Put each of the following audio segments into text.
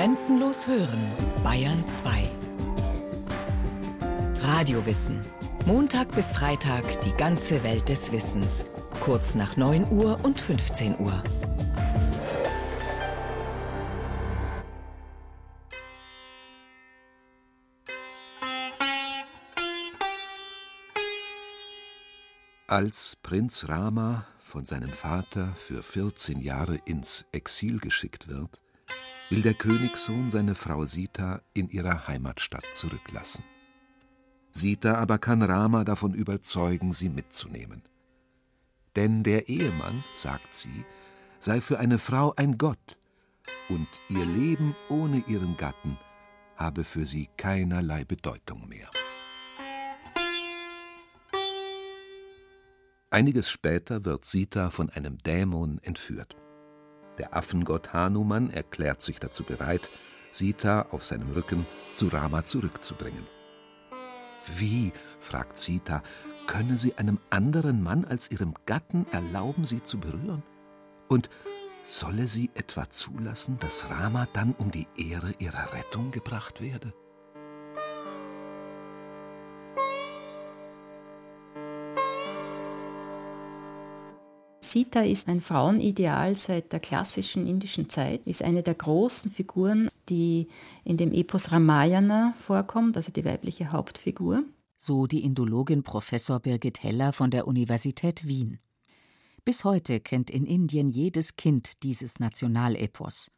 Grenzenlos hören, Bayern 2. Radiowissen. Montag bis Freitag die ganze Welt des Wissens. Kurz nach 9 Uhr und 15 Uhr. Als Prinz Rama von seinem Vater für 14 Jahre ins Exil geschickt wird, will der Königssohn seine Frau Sita in ihrer Heimatstadt zurücklassen. Sita aber kann Rama davon überzeugen, sie mitzunehmen. Denn der Ehemann, sagt sie, sei für eine Frau ein Gott, und ihr Leben ohne ihren Gatten habe für sie keinerlei Bedeutung mehr. Einiges später wird Sita von einem Dämon entführt. Der Affengott Hanuman erklärt sich dazu bereit, Sita auf seinem Rücken zu Rama zurückzubringen. Wie, fragt Sita, könne sie einem anderen Mann als ihrem Gatten erlauben, sie zu berühren? Und solle sie etwa zulassen, dass Rama dann um die Ehre ihrer Rettung gebracht werde? Sita ist ein Frauenideal seit der klassischen indischen Zeit, ist eine der großen Figuren, die in dem Epos Ramayana vorkommt, also die weibliche Hauptfigur. So die Indologin Professor Birgit Heller von der Universität Wien. Bis heute kennt in Indien jedes Kind dieses Nationalepos.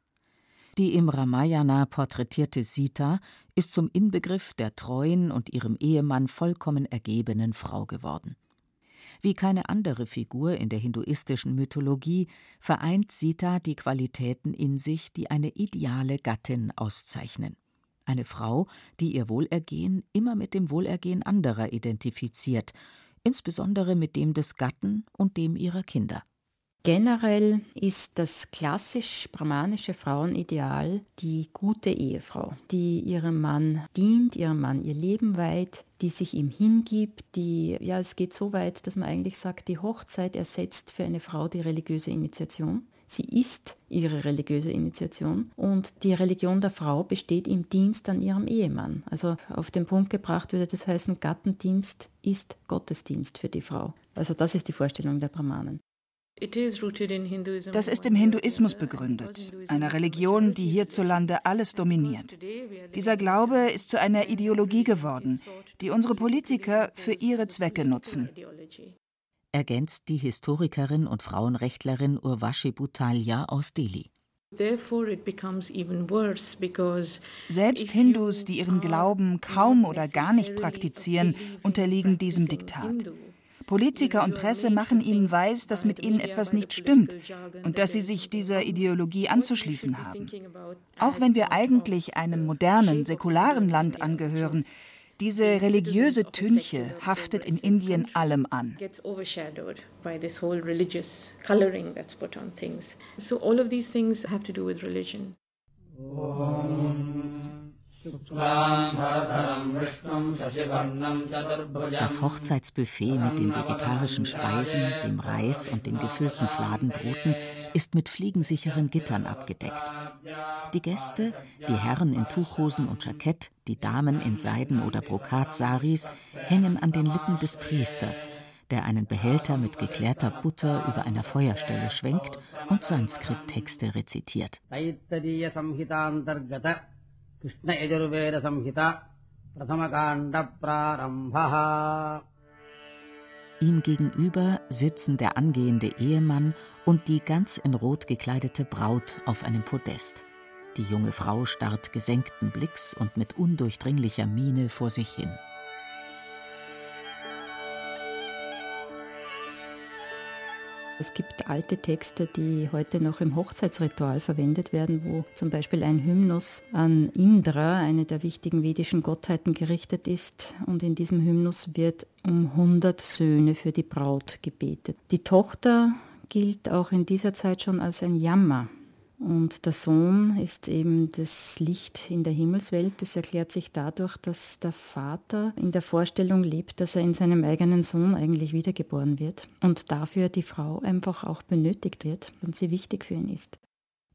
Die im Ramayana porträtierte Sita ist zum Inbegriff der treuen und ihrem Ehemann vollkommen ergebenen Frau geworden. Wie keine andere Figur in der hinduistischen Mythologie vereint Sita die Qualitäten in sich, die eine ideale Gattin auszeichnen. Eine Frau, die ihr Wohlergehen immer mit dem Wohlergehen anderer identifiziert, insbesondere mit dem des Gatten und dem ihrer Kinder. Generell ist das klassisch brahmanische Frauenideal die gute Ehefrau, die ihrem Mann dient, ihrem Mann ihr Leben weiht, die sich ihm hingibt, die, ja, es geht so weit, dass man eigentlich sagt, die Hochzeit ersetzt für eine Frau die religiöse Initiation. Sie ist ihre religiöse Initiation und die Religion der Frau besteht im Dienst an ihrem Ehemann. Also auf den Punkt gebracht würde das heißen, Gattendienst ist Gottesdienst für die Frau. Also das ist die Vorstellung der Brahmanen. Das ist im Hinduismus begründet, einer Religion, die hierzulande alles dominiert. Dieser Glaube ist zu einer Ideologie geworden, die unsere Politiker für ihre Zwecke nutzen. Ergänzt die Historikerin und Frauenrechtlerin Urvashi Butalia aus Delhi. Selbst Hindus, die ihren Glauben kaum oder gar nicht praktizieren, unterliegen diesem Diktat. Politiker und Presse machen ihnen weiß, dass mit ihnen etwas nicht stimmt und dass sie sich dieser Ideologie anzuschließen haben. Auch wenn wir eigentlich einem modernen, säkularen Land angehören, diese religiöse Tünche haftet in Indien allem an. Das Hochzeitsbuffet mit den vegetarischen Speisen, dem Reis und den gefüllten Fladenbroten ist mit fliegensicheren Gittern abgedeckt. Die Gäste, die Herren in Tuchhosen und Jackett, die Damen in Seiden- oder Brokatsaris, hängen an den Lippen des Priesters, der einen Behälter mit geklärter Butter über einer Feuerstelle schwenkt und Sanskrit-Texte rezitiert. Krishna यजुर्वेद संहिता प्रथमकाण्ड प्रारम्भः Ihm gegenüber sitzen der angehende Ehemann und die ganz in Rot gekleidete Braut auf einem Podest. Die junge Frau starrt gesenkten Blicks und mit undurchdringlicher Miene vor sich hin. Es gibt alte Texte, die heute noch im Hochzeitsritual verwendet werden, wo zum Beispiel ein Hymnus an Indra, eine der wichtigen vedischen Gottheiten, gerichtet ist. Und in diesem Hymnus wird um 100 Söhne für die Braut gebetet. Die Tochter gilt auch in dieser Zeit schon als ein Jammer. Und der Sohn ist eben das Licht in der Himmelswelt. Das erklärt sich dadurch, dass der Vater in der Vorstellung lebt, dass er in seinem eigenen Sohn eigentlich wiedergeboren wird und dafür die Frau einfach auch benötigt wird und sie wichtig für ihn ist.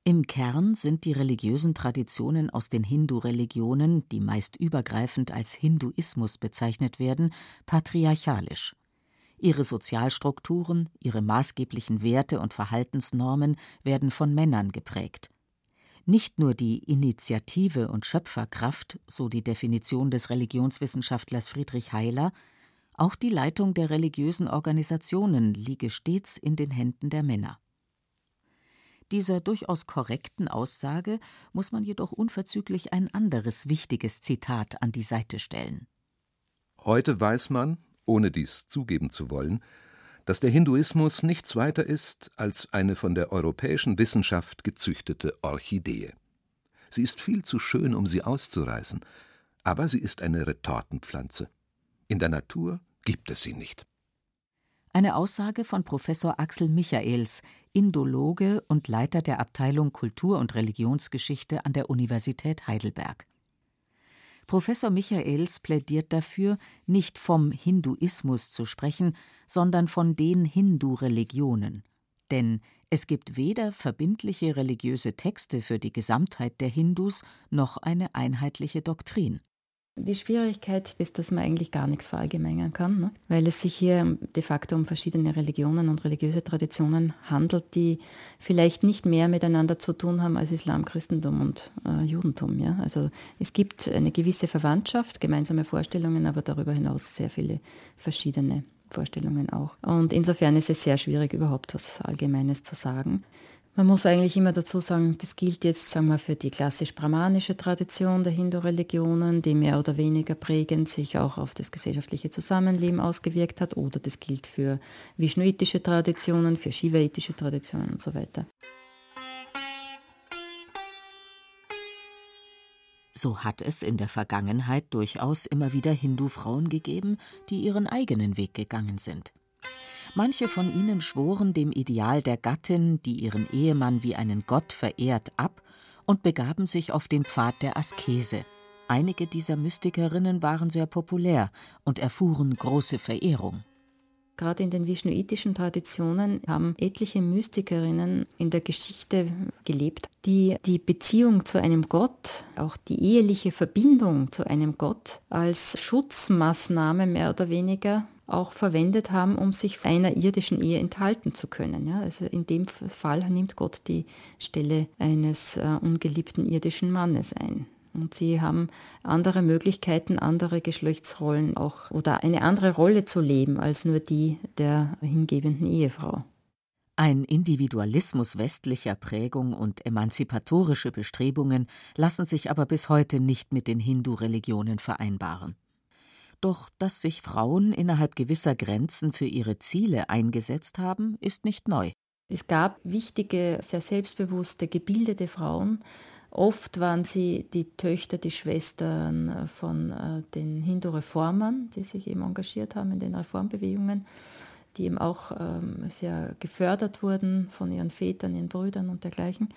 Im Kern sind die religiösen Traditionen aus den Hindu-Religionen, die meist übergreifend als Hinduismus bezeichnet werden, patriarchalisch. Ihre Sozialstrukturen, ihre maßgeblichen Werte und Verhaltensnormen werden von Männern geprägt. Nicht nur die Initiative und Schöpferkraft, so die Definition des Religionswissenschaftlers Friedrich Heiler, auch die Leitung der religiösen Organisationen liege stets in den Händen der Männer. Dieser durchaus korrekten Aussage muss man jedoch unverzüglich ein anderes wichtiges Zitat an die Seite stellen. Heute weiß man, ohne dies zugeben zu wollen, dass der Hinduismus nichts weiter ist als eine von der europäischen Wissenschaft gezüchtete Orchidee. Sie ist viel zu schön, um sie auszureißen, aber sie ist eine Retortenpflanze. In der Natur gibt es sie nicht. Eine Aussage von Professor Axel Michaels, Indologe und Leiter der Abteilung Kultur- und Religionsgeschichte an der Universität Heidelberg. Professor Michaels plädiert dafür, nicht vom Hinduismus zu sprechen, sondern von den Hindu-Religionen. Denn es gibt weder verbindliche religiöse Texte für die Gesamtheit der Hindus noch eine einheitliche Doktrin. Die Schwierigkeit ist, dass man eigentlich gar nichts verallgemeinern kann, ne? weil es sich hier de facto um verschiedene Religionen und religiöse Traditionen handelt, die vielleicht nicht mehr miteinander zu tun haben als Islam, Christentum und äh, Judentum. Ja? Also es gibt eine gewisse Verwandtschaft, gemeinsame Vorstellungen, aber darüber hinaus sehr viele verschiedene Vorstellungen auch. Und insofern ist es sehr schwierig, überhaupt was Allgemeines zu sagen. Man muss eigentlich immer dazu sagen, das gilt jetzt sagen wir, für die klassisch-brahmanische Tradition der Hindu-Religionen, die mehr oder weniger prägend sich auch auf das gesellschaftliche Zusammenleben ausgewirkt hat, oder das gilt für vishnuitische Traditionen, für shivaitische Traditionen und so weiter. So hat es in der Vergangenheit durchaus immer wieder Hindu-Frauen gegeben, die ihren eigenen Weg gegangen sind. Manche von ihnen schworen dem Ideal der Gattin, die ihren Ehemann wie einen Gott verehrt, ab und begaben sich auf den Pfad der Askese. Einige dieser Mystikerinnen waren sehr populär und erfuhren große Verehrung. Gerade in den vishnuitischen Traditionen haben etliche Mystikerinnen in der Geschichte gelebt, die die Beziehung zu einem Gott, auch die eheliche Verbindung zu einem Gott als Schutzmaßnahme mehr oder weniger auch verwendet haben, um sich einer irdischen Ehe enthalten zu können. Ja, also in dem Fall nimmt Gott die Stelle eines äh, ungeliebten irdischen Mannes ein. Und sie haben andere Möglichkeiten, andere Geschlechtsrollen auch oder eine andere Rolle zu leben als nur die der hingebenden Ehefrau. Ein Individualismus westlicher Prägung und emanzipatorische Bestrebungen lassen sich aber bis heute nicht mit den Hindu-Religionen vereinbaren. Doch dass sich Frauen innerhalb gewisser Grenzen für ihre Ziele eingesetzt haben, ist nicht neu. Es gab wichtige, sehr selbstbewusste, gebildete Frauen. Oft waren sie die Töchter, die Schwestern von äh, den Hindu-Reformern, die sich eben engagiert haben in den Reformbewegungen, die eben auch ähm, sehr gefördert wurden von ihren Vätern, ihren Brüdern und dergleichen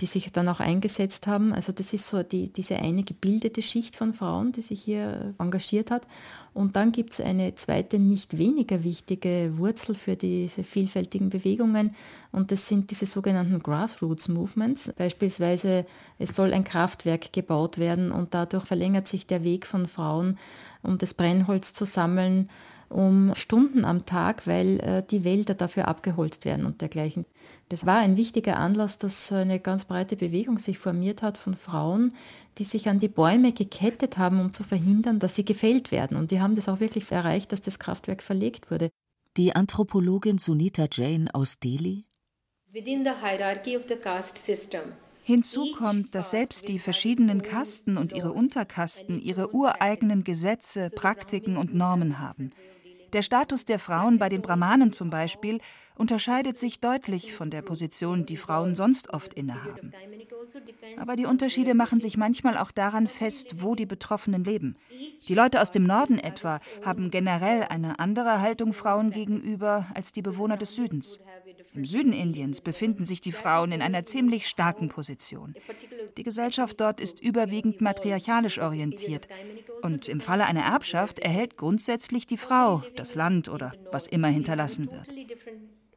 die sich dann auch eingesetzt haben. Also das ist so die, diese eine gebildete Schicht von Frauen, die sich hier engagiert hat. Und dann gibt es eine zweite, nicht weniger wichtige Wurzel für diese vielfältigen Bewegungen. Und das sind diese sogenannten Grassroots Movements. Beispielsweise, es soll ein Kraftwerk gebaut werden und dadurch verlängert sich der Weg von Frauen, um das Brennholz zu sammeln um Stunden am Tag, weil äh, die Wälder dafür abgeholzt werden und dergleichen. Das war ein wichtiger Anlass, dass eine ganz breite Bewegung sich formiert hat von Frauen, die sich an die Bäume gekettet haben, um zu verhindern, dass sie gefällt werden. Und die haben das auch wirklich erreicht, dass das Kraftwerk verlegt wurde. Die Anthropologin Sunita Jain aus Delhi. Hinzu kommt, dass selbst die verschiedenen Kasten und ihre Unterkasten ihre ureigenen Gesetze, Praktiken und Normen haben. Der Status der Frauen bei den Brahmanen zum Beispiel unterscheidet sich deutlich von der Position, die Frauen sonst oft innehaben. Aber die Unterschiede machen sich manchmal auch daran fest, wo die Betroffenen leben. Die Leute aus dem Norden etwa haben generell eine andere Haltung Frauen gegenüber als die Bewohner des Südens. Im Süden Indiens befinden sich die Frauen in einer ziemlich starken Position. Die Gesellschaft dort ist überwiegend matriarchalisch orientiert. Und im Falle einer Erbschaft erhält grundsätzlich die Frau das Land oder was immer hinterlassen wird.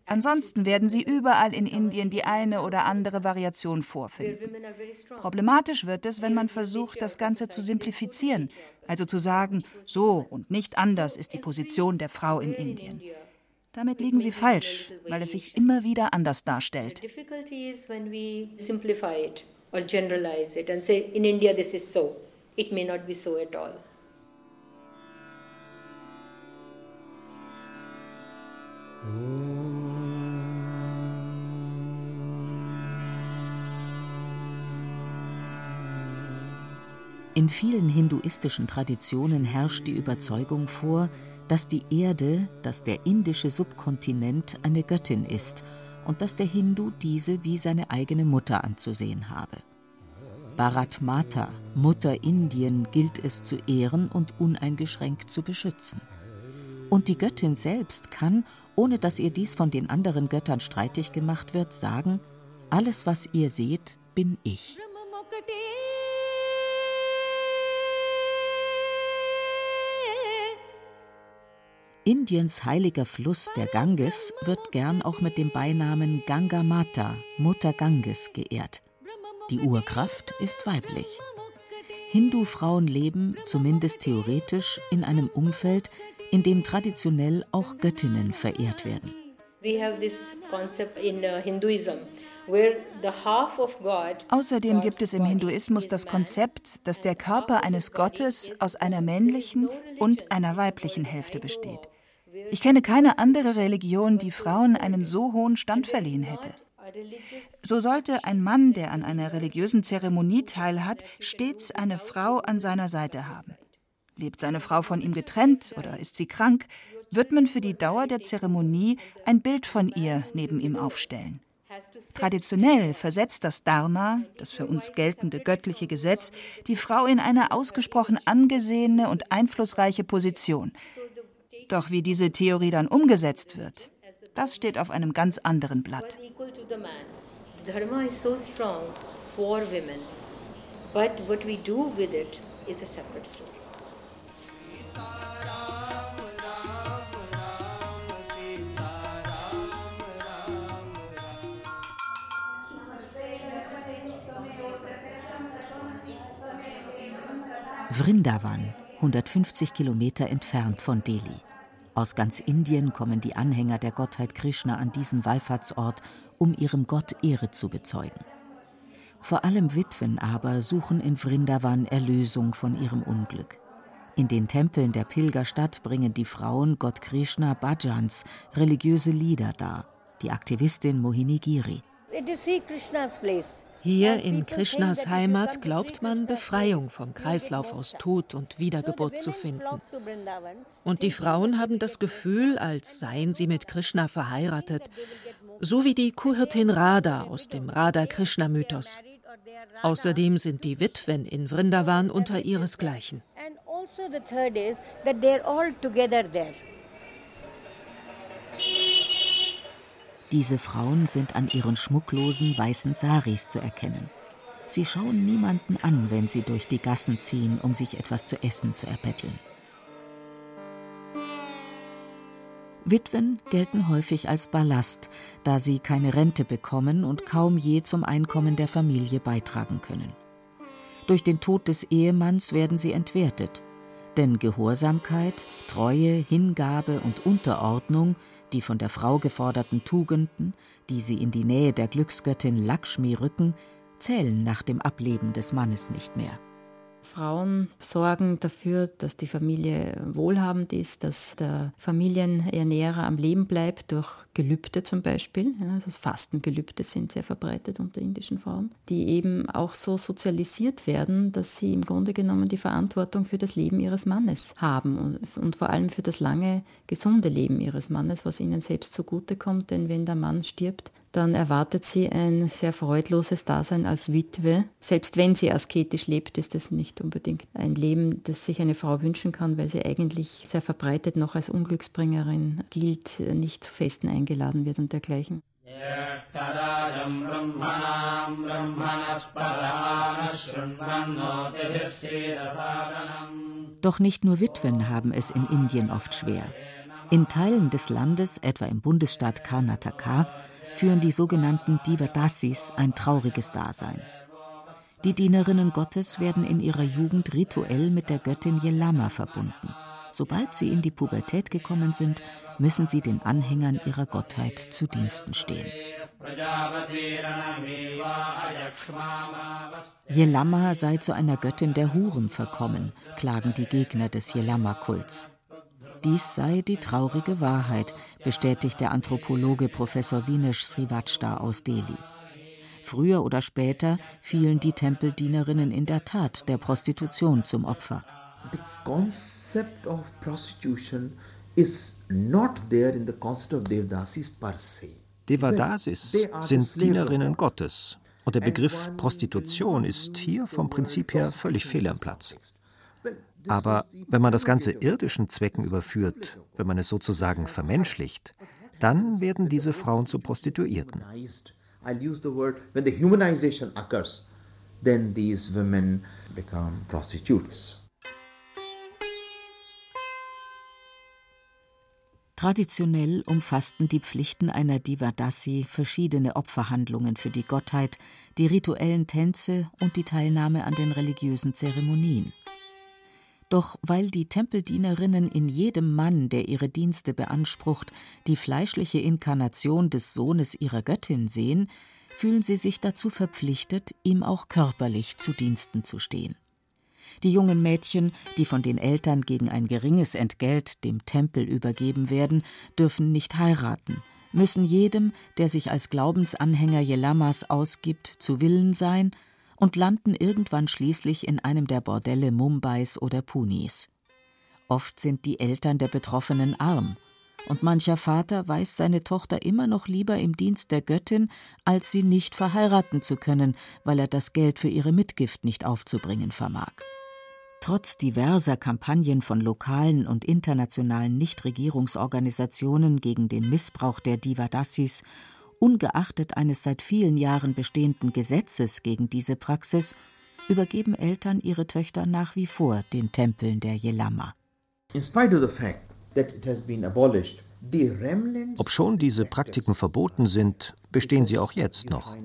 Ansonsten werden Sie überall in Indien die eine oder andere Variation vorfinden. Problematisch wird es, wenn man versucht, das Ganze zu simplifizieren, also zu sagen, so und nicht anders ist die Position der Frau in Indien. Damit liegen Sie falsch, weil es sich immer wieder anders darstellt. or generalize it and say in India this is so. It may not be so at all. In vielen hinduistischen Traditionen herrscht die Überzeugung vor, dass die Erde, dass der indische Subkontinent eine Göttin ist und dass der Hindu diese wie seine eigene Mutter anzusehen habe. Bharat Mata, Mutter Indien, gilt es zu ehren und uneingeschränkt zu beschützen. Und die Göttin selbst kann, ohne dass ihr dies von den anderen Göttern streitig gemacht wird, sagen: Alles, was ihr seht, bin ich. Indiens heiliger Fluss, der Ganges, wird gern auch mit dem Beinamen Ganga Mata, Mutter Ganges, geehrt. Die Urkraft ist weiblich. Hindu-Frauen leben, zumindest theoretisch, in einem Umfeld, in dem traditionell auch Göttinnen verehrt werden. Außerdem gibt es im Hinduismus das Konzept, dass der Körper eines Gottes aus einer männlichen und einer weiblichen Hälfte besteht. Ich kenne keine andere Religion, die Frauen einen so hohen Stand verliehen hätte. So sollte ein Mann, der an einer religiösen Zeremonie teilhat, stets eine Frau an seiner Seite haben. Lebt seine Frau von ihm getrennt oder ist sie krank, wird man für die Dauer der Zeremonie ein Bild von ihr neben ihm aufstellen. Traditionell versetzt das Dharma, das für uns geltende göttliche Gesetz, die Frau in eine ausgesprochen angesehene und einflussreiche Position. Doch wie diese Theorie dann umgesetzt wird, das steht auf einem ganz anderen Blatt. Dharma is so strong for women, but what we do with it is a separate story. Vrindavan, 150 Kilometer entfernt von Delhi. Aus ganz Indien kommen die Anhänger der Gottheit Krishna an diesen Wallfahrtsort, um ihrem Gott Ehre zu bezeugen. Vor allem Witwen aber suchen in Vrindavan Erlösung von ihrem Unglück. In den Tempeln der Pilgerstadt bringen die Frauen Gott Krishna Bhajans, religiöse Lieder dar. Die Aktivistin Mohini Giri. It is Krishna's place. Hier in Krishnas Heimat glaubt man, Befreiung vom Kreislauf aus Tod und Wiedergeburt zu finden. Und die Frauen haben das Gefühl, als seien sie mit Krishna verheiratet, so wie die Kuhhirtin Radha aus dem Radha-Krishna-Mythos. Außerdem sind die Witwen in Vrindavan unter ihresgleichen. Also diese Frauen sind an ihren schmucklosen weißen Saris zu erkennen. Sie schauen niemanden an, wenn sie durch die Gassen ziehen, um sich etwas zu essen zu erbetteln. Witwen gelten häufig als Ballast, da sie keine Rente bekommen und kaum je zum Einkommen der Familie beitragen können. Durch den Tod des Ehemanns werden sie entwertet, denn Gehorsamkeit, Treue, Hingabe und Unterordnung die von der Frau geforderten Tugenden, die sie in die Nähe der Glücksgöttin Lakshmi rücken, zählen nach dem Ableben des Mannes nicht mehr. Frauen sorgen dafür, dass die Familie wohlhabend ist, dass der Familienernährer am Leben bleibt durch Gelübde zum Beispiel. Ja, also Fastengelübde sind sehr verbreitet unter indischen Frauen, die eben auch so sozialisiert werden, dass sie im Grunde genommen die Verantwortung für das Leben ihres Mannes haben und, und vor allem für das lange, gesunde Leben ihres Mannes, was ihnen selbst zugutekommt. Denn wenn der Mann stirbt, dann erwartet sie ein sehr freudloses Dasein als Witwe. Selbst wenn sie asketisch lebt, ist es nicht unbedingt ein Leben, das sich eine Frau wünschen kann, weil sie eigentlich sehr verbreitet noch als Unglücksbringerin gilt, nicht zu Festen eingeladen wird und dergleichen. Doch nicht nur Witwen haben es in Indien oft schwer. In Teilen des Landes, etwa im Bundesstaat Karnataka, führen die sogenannten Divadasis ein trauriges Dasein. Die Dienerinnen Gottes werden in ihrer Jugend rituell mit der Göttin Yelama verbunden. Sobald sie in die Pubertät gekommen sind, müssen sie den Anhängern ihrer Gottheit zu Diensten stehen. Yelama sei zu einer Göttin der Huren verkommen, klagen die Gegner des Yelama-Kults. Dies sei die traurige Wahrheit, bestätigt der Anthropologe Professor Vinesh Srivastava aus Delhi. Früher oder später fielen die Tempeldienerinnen in der Tat der Prostitution zum Opfer. The concept of prostitution is not there in the concept of Devdasis per se. Devadasis sind Dienerinnen Gottes. Und der Begriff Prostitution ist hier vom Prinzip her völlig fehl am Platz. Aber wenn man das Ganze irdischen Zwecken überführt, wenn man es sozusagen vermenschlicht, dann werden diese Frauen zu Prostituierten. then these women become prostitutes. Traditionell umfassten die Pflichten einer Divadasi verschiedene Opferhandlungen für die Gottheit, die rituellen Tänze und die Teilnahme an den religiösen Zeremonien. Doch weil die Tempeldienerinnen in jedem Mann, der ihre Dienste beansprucht, die fleischliche Inkarnation des Sohnes ihrer Göttin sehen, fühlen sie sich dazu verpflichtet, ihm auch körperlich zu Diensten zu stehen. Die jungen Mädchen, die von den Eltern gegen ein geringes Entgelt dem Tempel übergeben werden, dürfen nicht heiraten, müssen jedem, der sich als Glaubensanhänger Jelamas ausgibt, zu Willen sein und landen irgendwann schließlich in einem der Bordelle Mumbais oder Punis. Oft sind die Eltern der Betroffenen arm, und mancher Vater weiß seine Tochter immer noch lieber im Dienst der Göttin, als sie nicht verheiraten zu können, weil er das Geld für ihre Mitgift nicht aufzubringen vermag. Trotz diverser Kampagnen von lokalen und internationalen Nichtregierungsorganisationen gegen den Missbrauch der Divadassis, ungeachtet eines seit vielen Jahren bestehenden Gesetzes gegen diese Praxis, übergeben Eltern ihre Töchter nach wie vor den Tempeln der Yelama. In spite of the fact that it has been abolished, Obschon diese Praktiken verboten sind, bestehen sie auch jetzt noch.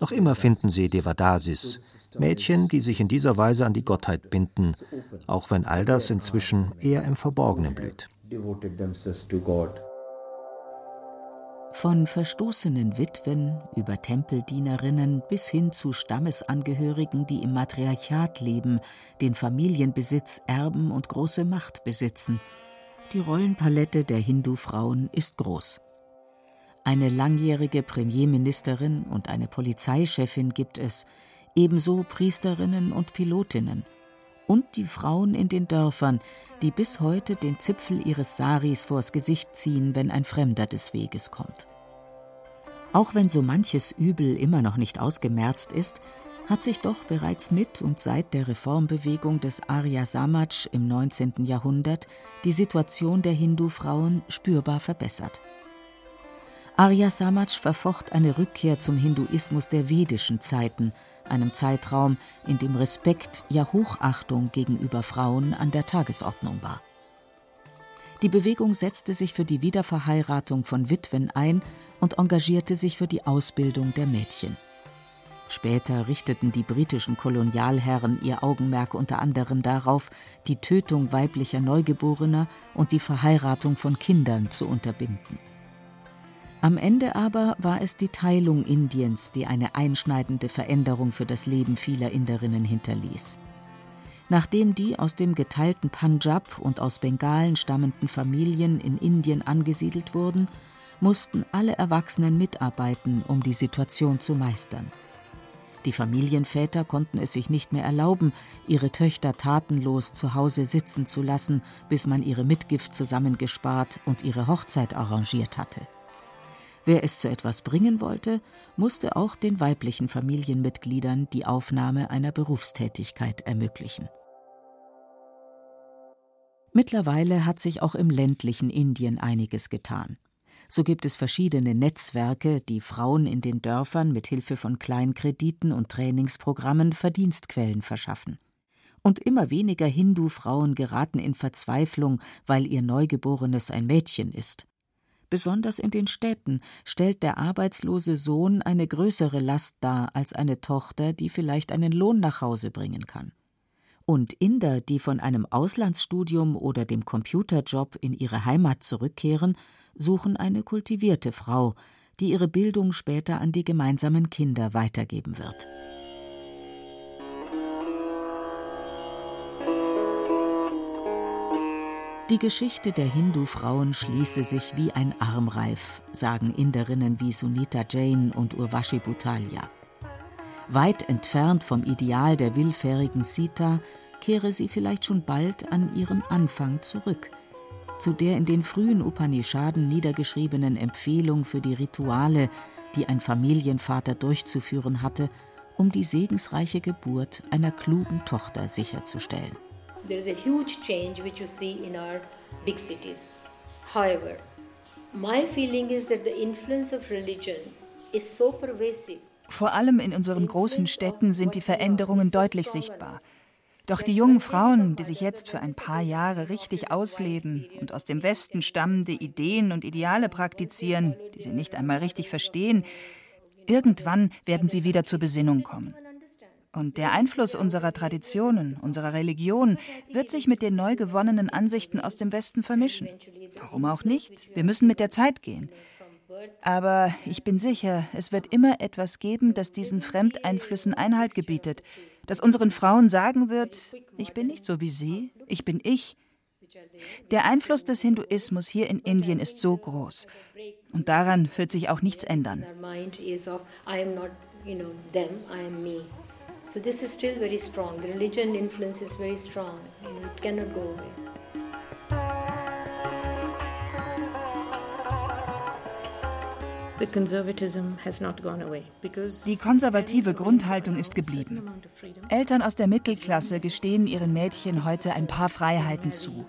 Noch immer finden sie Devadasis, Mädchen, die sich in dieser Weise an die Gottheit binden, auch wenn all das inzwischen eher im Verborgenen blüht. Von verstoßenen Witwen über Tempeldienerinnen bis hin zu Stammesangehörigen, die im Matriarchat leben, den Familienbesitz erben und große Macht besitzen. Die Rollenpalette der Hindu-Frauen ist groß. Eine langjährige Premierministerin und eine Polizeichefin gibt es, ebenso Priesterinnen und Pilotinnen. Und die Frauen in den Dörfern, die bis heute den Zipfel ihres Saris vors Gesicht ziehen, wenn ein Fremder des Weges kommt. Auch wenn so manches Übel immer noch nicht ausgemerzt ist, hat sich doch bereits mit und seit der Reformbewegung des Arya Samaj im 19. Jahrhundert die Situation der Hindu-Frauen spürbar verbessert. Arya Samaj verfocht eine Rückkehr zum Hinduismus der vedischen Zeiten, einem Zeitraum, in dem Respekt, ja Hochachtung gegenüber Frauen an der Tagesordnung war. Die Bewegung setzte sich für die Wiederverheiratung von Witwen ein und engagierte sich für die Ausbildung der Mädchen. Später richteten die britischen Kolonialherren ihr Augenmerk unter anderem darauf, die Tötung weiblicher Neugeborener und die Verheiratung von Kindern zu unterbinden. Am Ende aber war es die Teilung Indiens, die eine einschneidende Veränderung für das Leben vieler Inderinnen hinterließ. Nachdem die aus dem geteilten Punjab und aus Bengalen stammenden Familien in Indien angesiedelt wurden, mussten alle Erwachsenen mitarbeiten, um die Situation zu meistern. Die Familienväter konnten es sich nicht mehr erlauben, ihre Töchter tatenlos zu Hause sitzen zu lassen, bis man ihre Mitgift zusammengespart und ihre Hochzeit arrangiert hatte. Wer es zu etwas bringen wollte, musste auch den weiblichen Familienmitgliedern die Aufnahme einer Berufstätigkeit ermöglichen. Mittlerweile hat sich auch im ländlichen Indien einiges getan. So gibt es verschiedene Netzwerke, die Frauen in den Dörfern mit Hilfe von Kleinkrediten und Trainingsprogrammen Verdienstquellen verschaffen. Und immer weniger Hindu-Frauen geraten in Verzweiflung, weil ihr Neugeborenes ein Mädchen ist. Besonders in den Städten stellt der arbeitslose Sohn eine größere Last dar als eine Tochter, die vielleicht einen Lohn nach Hause bringen kann. Und Inder, die von einem Auslandsstudium oder dem Computerjob in ihre Heimat zurückkehren, suchen eine kultivierte Frau, die ihre Bildung später an die gemeinsamen Kinder weitergeben wird. Die Geschichte der Hindu-Frauen schließe sich wie ein Armreif, sagen Inderinnen wie Sunita Jain und Urvashi Butalia. Weit entfernt vom Ideal der willfährigen Sita kehre sie vielleicht schon bald an ihren Anfang zurück, zu der in den frühen Upanishaden niedergeschriebenen Empfehlung für die Rituale, die ein Familienvater durchzuführen hatte, um die segensreiche Geburt einer klugen Tochter sicherzustellen. There is a huge change which you see in our big cities. However, my feeling is that the influence of religion is so pervasive. Vor allem in unseren großen Städten sind die Veränderungen deutlich sichtbar. Doch die jungen Frauen, die sich jetzt für ein paar Jahre richtig ausleben und aus dem Westen stammende Ideen und Ideale praktizieren, die sie nicht einmal richtig verstehen, irgendwann werden sie wieder zur Besinnung kommen. Und der Einfluss unserer Traditionen, unserer Religion wird sich mit den neu gewonnenen Ansichten aus dem Westen vermischen. Warum auch nicht? Wir müssen mit der Zeit gehen. Aber ich bin sicher, es wird immer etwas geben, das diesen Fremdeinflüssen Einhalt gebietet, das unseren Frauen sagen wird, ich bin nicht so wie Sie, ich bin ich. Der Einfluss des Hinduismus hier in Indien ist so groß. Und daran wird sich auch nichts ändern. So this is still very strong. The religion influence is very strong and it cannot go away. Die konservative Grundhaltung ist geblieben. Eltern aus der Mittelklasse gestehen ihren Mädchen heute ein paar Freiheiten zu,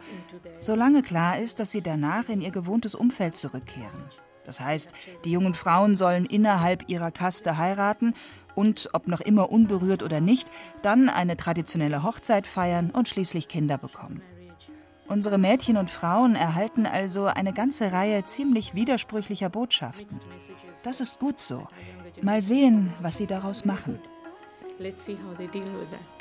solange klar ist, dass sie danach in ihr gewohntes Umfeld zurückkehren. Das heißt, die jungen Frauen sollen innerhalb ihrer Kaste heiraten und, ob noch immer unberührt oder nicht, dann eine traditionelle Hochzeit feiern und schließlich Kinder bekommen. Unsere Mädchen und Frauen erhalten also eine ganze Reihe ziemlich widersprüchlicher Botschaften. Das ist gut so. Mal sehen, was sie daraus machen. Let's see how they deal with that.